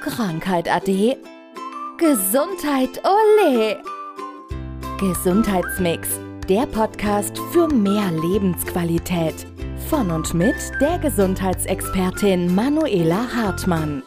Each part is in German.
Krankheit ade. Gesundheit ole. Gesundheitsmix, der Podcast für mehr Lebensqualität. Von und mit der Gesundheitsexpertin Manuela Hartmann.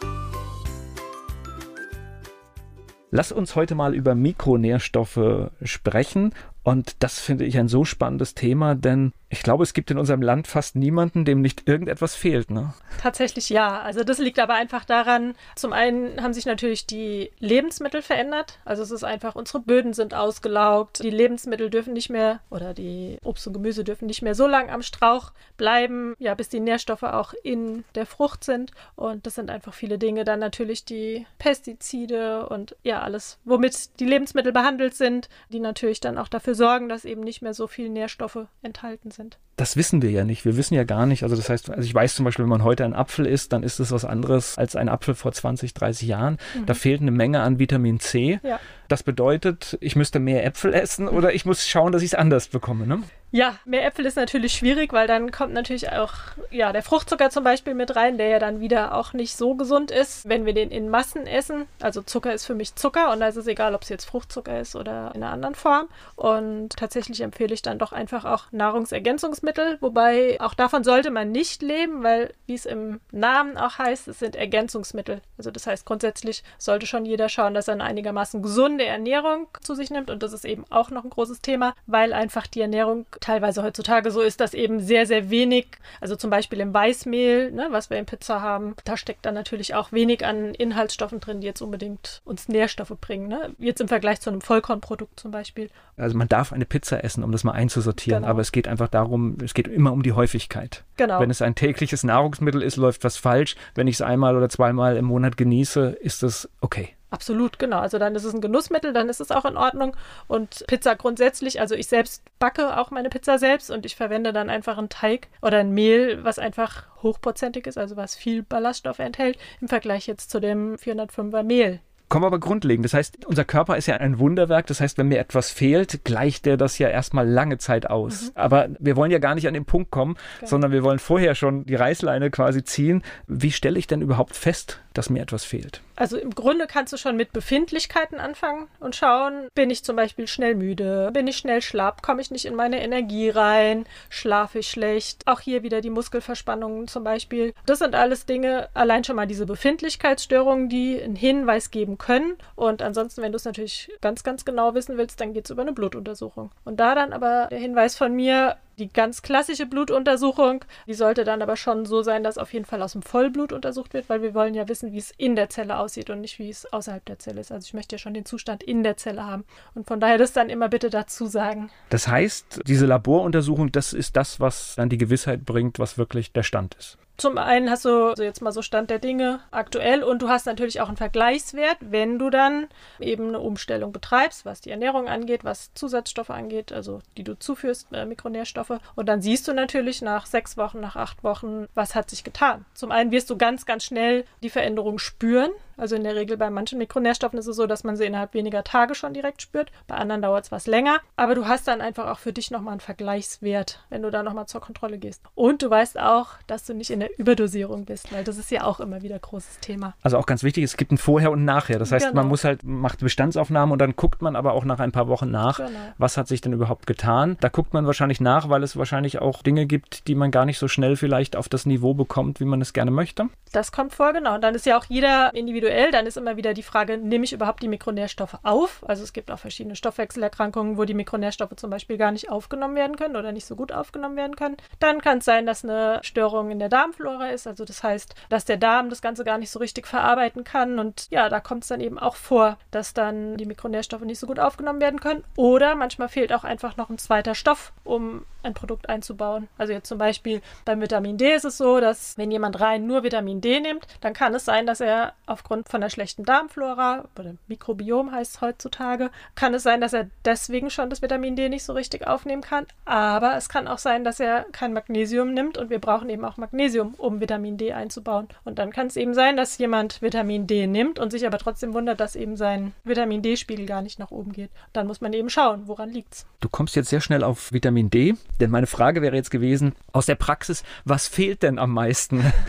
Lass uns heute mal über Mikronährstoffe sprechen. Und das finde ich ein so spannendes Thema, denn ich glaube, es gibt in unserem Land fast niemanden, dem nicht irgendetwas fehlt. Ne? Tatsächlich ja. Also das liegt aber einfach daran, zum einen haben sich natürlich die Lebensmittel verändert. Also es ist einfach, unsere Böden sind ausgelaugt. Die Lebensmittel dürfen nicht mehr oder die Obst und Gemüse dürfen nicht mehr so lang am Strauch bleiben, ja, bis die Nährstoffe auch in der Frucht sind. Und das sind einfach viele Dinge. Dann natürlich die Pestizide und ja, alles, womit die Lebensmittel behandelt sind, die natürlich dann auch dafür sorgen, dass eben nicht mehr so viele Nährstoffe enthalten sind. Das wissen wir ja nicht. Wir wissen ja gar nicht. Also das heißt, also ich weiß zum Beispiel, wenn man heute einen Apfel isst, dann ist es was anderes als ein Apfel vor 20, 30 Jahren. Mhm. Da fehlt eine Menge an Vitamin C. Ja. Das bedeutet, ich müsste mehr Äpfel essen oder ich muss schauen, dass ich es anders bekomme. Ne? Ja, mehr Äpfel ist natürlich schwierig, weil dann kommt natürlich auch ja, der Fruchtzucker zum Beispiel mit rein, der ja dann wieder auch nicht so gesund ist, wenn wir den in Massen essen. Also Zucker ist für mich Zucker und da ist es egal, ob es jetzt Fruchtzucker ist oder in einer anderen Form. Und tatsächlich empfehle ich dann doch einfach auch Nahrungsergänzungsmittel, wobei auch davon sollte man nicht leben, weil, wie es im Namen auch heißt, es sind Ergänzungsmittel. Also das heißt, grundsätzlich sollte schon jeder schauen, dass er eine einigermaßen gesunde Ernährung zu sich nimmt und das ist eben auch noch ein großes Thema, weil einfach die Ernährung teilweise heutzutage so ist, dass eben sehr, sehr wenig, also zum Beispiel im Weißmehl, ne, was wir in Pizza haben, da steckt dann natürlich auch wenig an Inhaltsstoffen drin, die jetzt unbedingt uns Nährstoffe bringen. Ne? Jetzt im Vergleich zu einem Vollkornprodukt zum Beispiel. Also man darf eine Pizza essen, um das mal einzusortieren, genau. aber es geht einfach darum, es geht immer um die Häufigkeit. Genau. Wenn es ein tägliches Nahrungsmittel ist, läuft was falsch. Wenn ich es einmal oder zweimal im Monat genieße, ist das okay. Absolut, genau. Also dann ist es ein Genussmittel, dann ist es auch in Ordnung. Und Pizza grundsätzlich, also ich selbst backe auch meine Pizza selbst und ich verwende dann einfach einen Teig oder ein Mehl, was einfach hochprozentig ist, also was viel Ballaststoffe enthält, im Vergleich jetzt zu dem 405er Mehl. Kommen wir aber grundlegend. Das heißt, unser Körper ist ja ein Wunderwerk. Das heißt, wenn mir etwas fehlt, gleicht der das ja erstmal lange Zeit aus. Mhm. Aber wir wollen ja gar nicht an den Punkt kommen, okay. sondern wir wollen vorher schon die Reißleine quasi ziehen. Wie stelle ich denn überhaupt fest, dass mir etwas fehlt? Also im Grunde kannst du schon mit Befindlichkeiten anfangen und schauen, bin ich zum Beispiel schnell müde, bin ich schnell schlapp, komme ich nicht in meine Energie rein, schlafe ich schlecht. Auch hier wieder die Muskelverspannungen zum Beispiel. Das sind alles Dinge, allein schon mal diese Befindlichkeitsstörungen, die einen Hinweis geben können. Und ansonsten, wenn du es natürlich ganz, ganz genau wissen willst, dann geht es über eine Blutuntersuchung. Und da dann aber der Hinweis von mir, die ganz klassische Blutuntersuchung, die sollte dann aber schon so sein, dass auf jeden Fall aus dem Vollblut untersucht wird, weil wir wollen ja wissen, wie es in der Zelle aussieht und nicht, wie es außerhalb der Zelle ist. Also ich möchte ja schon den Zustand in der Zelle haben. Und von daher das dann immer bitte dazu sagen. Das heißt, diese Laboruntersuchung, das ist das, was dann die Gewissheit bringt, was wirklich der Stand ist. Zum einen hast du also jetzt mal so Stand der Dinge aktuell und du hast natürlich auch einen Vergleichswert, wenn du dann eben eine Umstellung betreibst, was die Ernährung angeht, was Zusatzstoffe angeht, also die du zuführst, äh, Mikronährstoffe. Und dann siehst du natürlich nach sechs Wochen, nach acht Wochen, was hat sich getan. Zum einen wirst du ganz, ganz schnell die Veränderung spüren. Also in der Regel bei manchen Mikronährstoffen ist es so, dass man sie innerhalb weniger Tage schon direkt spürt. Bei anderen dauert es was länger. Aber du hast dann einfach auch für dich nochmal einen Vergleichswert, wenn du da nochmal zur Kontrolle gehst. Und du weißt auch, dass du nicht in der Überdosierung bist, weil das ist ja auch immer wieder ein großes Thema. Also auch ganz wichtig, es gibt ein Vorher und Nachher. Das heißt, genau. man muss halt, macht Bestandsaufnahmen und dann guckt man aber auch nach ein paar Wochen nach, genau. was hat sich denn überhaupt getan. Da guckt man wahrscheinlich nach, weil es wahrscheinlich auch Dinge gibt, die man gar nicht so schnell vielleicht auf das Niveau bekommt, wie man es gerne möchte. Das kommt vor, genau. Und dann ist ja auch jeder individuell. Dann ist immer wieder die Frage, nehme ich überhaupt die Mikronährstoffe auf? Also es gibt auch verschiedene Stoffwechselerkrankungen, wo die Mikronährstoffe zum Beispiel gar nicht aufgenommen werden können oder nicht so gut aufgenommen werden können. Dann kann es sein, dass eine Störung in der Darmflora ist. Also das heißt, dass der Darm das Ganze gar nicht so richtig verarbeiten kann. Und ja, da kommt es dann eben auch vor, dass dann die Mikronährstoffe nicht so gut aufgenommen werden können. Oder manchmal fehlt auch einfach noch ein zweiter Stoff, um ein Produkt einzubauen. Also jetzt zum Beispiel beim Vitamin D ist es so, dass wenn jemand rein nur Vitamin D nimmt, dann kann es sein, dass er aufgrund von der schlechten Darmflora oder Mikrobiom heißt es heutzutage, kann es sein, dass er deswegen schon das Vitamin D nicht so richtig aufnehmen kann. Aber es kann auch sein, dass er kein Magnesium nimmt und wir brauchen eben auch Magnesium, um Vitamin D einzubauen. Und dann kann es eben sein, dass jemand Vitamin D nimmt und sich aber trotzdem wundert, dass eben sein Vitamin D-Spiegel gar nicht nach oben geht. Dann muss man eben schauen, woran liegt's. Du kommst jetzt sehr schnell auf Vitamin D Denn meine Frage wäre jetzt gewesen, aus der Praxis, was fehlt denn am meisten?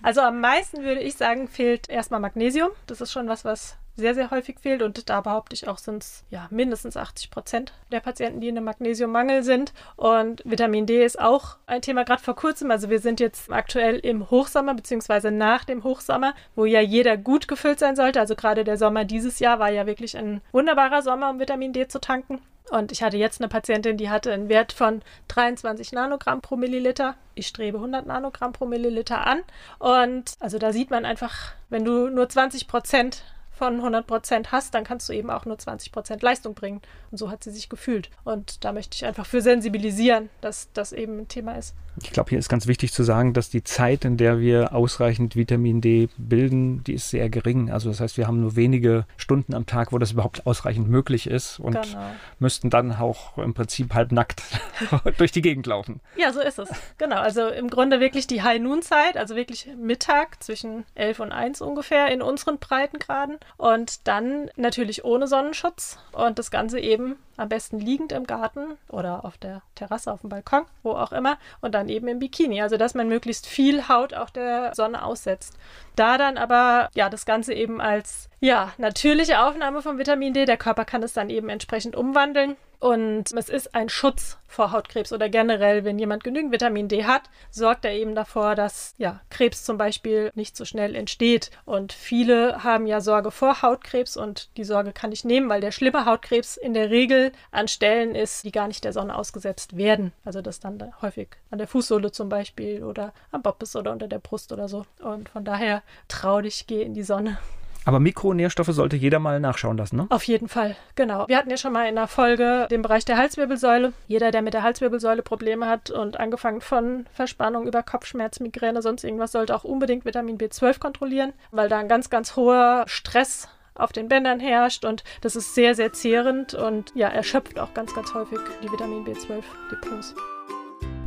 Also am meisten würde ich sagen, fehlt erstmal Magnesium. Das ist schon was, was sehr, sehr häufig fehlt. Und da behaupte ich auch, sind es ja mindestens 80 Prozent der Patienten, die in einem Magnesiummangel sind. Und Vitamin D ist auch ein Thema, gerade vor kurzem. Also wir sind jetzt aktuell im Hochsommer, beziehungsweise nach dem Hochsommer, wo ja jeder gut gefüllt sein sollte. Also gerade der Sommer dieses Jahr war ja wirklich ein wunderbarer Sommer, um Vitamin D zu tanken. Und ich hatte jetzt eine Patientin, die hatte einen Wert von 23 Nanogramm pro Milliliter. Ich strebe 100 Nanogramm pro Milliliter an. Und also da sieht man einfach, wenn du nur 20 Prozent von 100 Prozent hast, dann kannst du eben auch nur 20 Prozent Leistung bringen. Und so hat sie sich gefühlt. Und da möchte ich einfach für sensibilisieren, dass das eben ein Thema ist. Ich glaube, hier ist ganz wichtig zu sagen, dass die Zeit, in der wir ausreichend Vitamin D bilden, die ist sehr gering. Also das heißt, wir haben nur wenige Stunden am Tag, wo das überhaupt ausreichend möglich ist und genau. müssten dann auch im Prinzip halb nackt durch die Gegend laufen. Ja, so ist es. Genau. Also im Grunde wirklich die High-Noon-Zeit, also wirklich Mittag zwischen 11 und 1 ungefähr in unseren Breitengraden und dann natürlich ohne Sonnenschutz und das Ganze eben am besten liegend im Garten oder auf der Terrasse, auf dem Balkon, wo auch immer und dann eben im Bikini. Also dass man möglichst viel Haut auch der Sonne aussetzt. Da dann aber ja das Ganze eben als ja natürliche Aufnahme von Vitamin D. Der Körper kann es dann eben entsprechend umwandeln und es ist ein Schutz vor Hautkrebs oder generell, wenn jemand genügend Vitamin D hat, sorgt er eben davor, dass ja, Krebs zum Beispiel nicht so schnell entsteht. Und viele haben ja Sorge vor Hautkrebs und die Sorge kann ich nehmen, weil der schlimme Hautkrebs in der Regel an Stellen ist, die gar nicht der Sonne ausgesetzt werden. Also das dann da häufig an der Fußsohle zum Beispiel oder am Bobbes oder unter der Brust oder so. Und von daher trau dich, geh in die Sonne. Aber Mikronährstoffe sollte jeder mal nachschauen lassen, ne? Auf jeden Fall, genau. Wir hatten ja schon mal in der Folge den Bereich der Halswirbelsäule. Jeder, der mit der Halswirbelsäule Probleme hat und angefangen von Verspannung über Kopfschmerz, Migräne, sonst irgendwas, sollte auch unbedingt Vitamin B12 kontrollieren, weil da ein ganz, ganz hoher Stress auf den Bändern herrscht und das ist sehr, sehr zehrend und ja, erschöpft auch ganz, ganz häufig die Vitamin B12-Depots.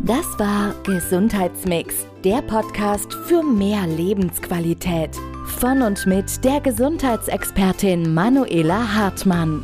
Das war Gesundheitsmix, der Podcast für mehr Lebensqualität. Von und mit der Gesundheitsexpertin Manuela Hartmann.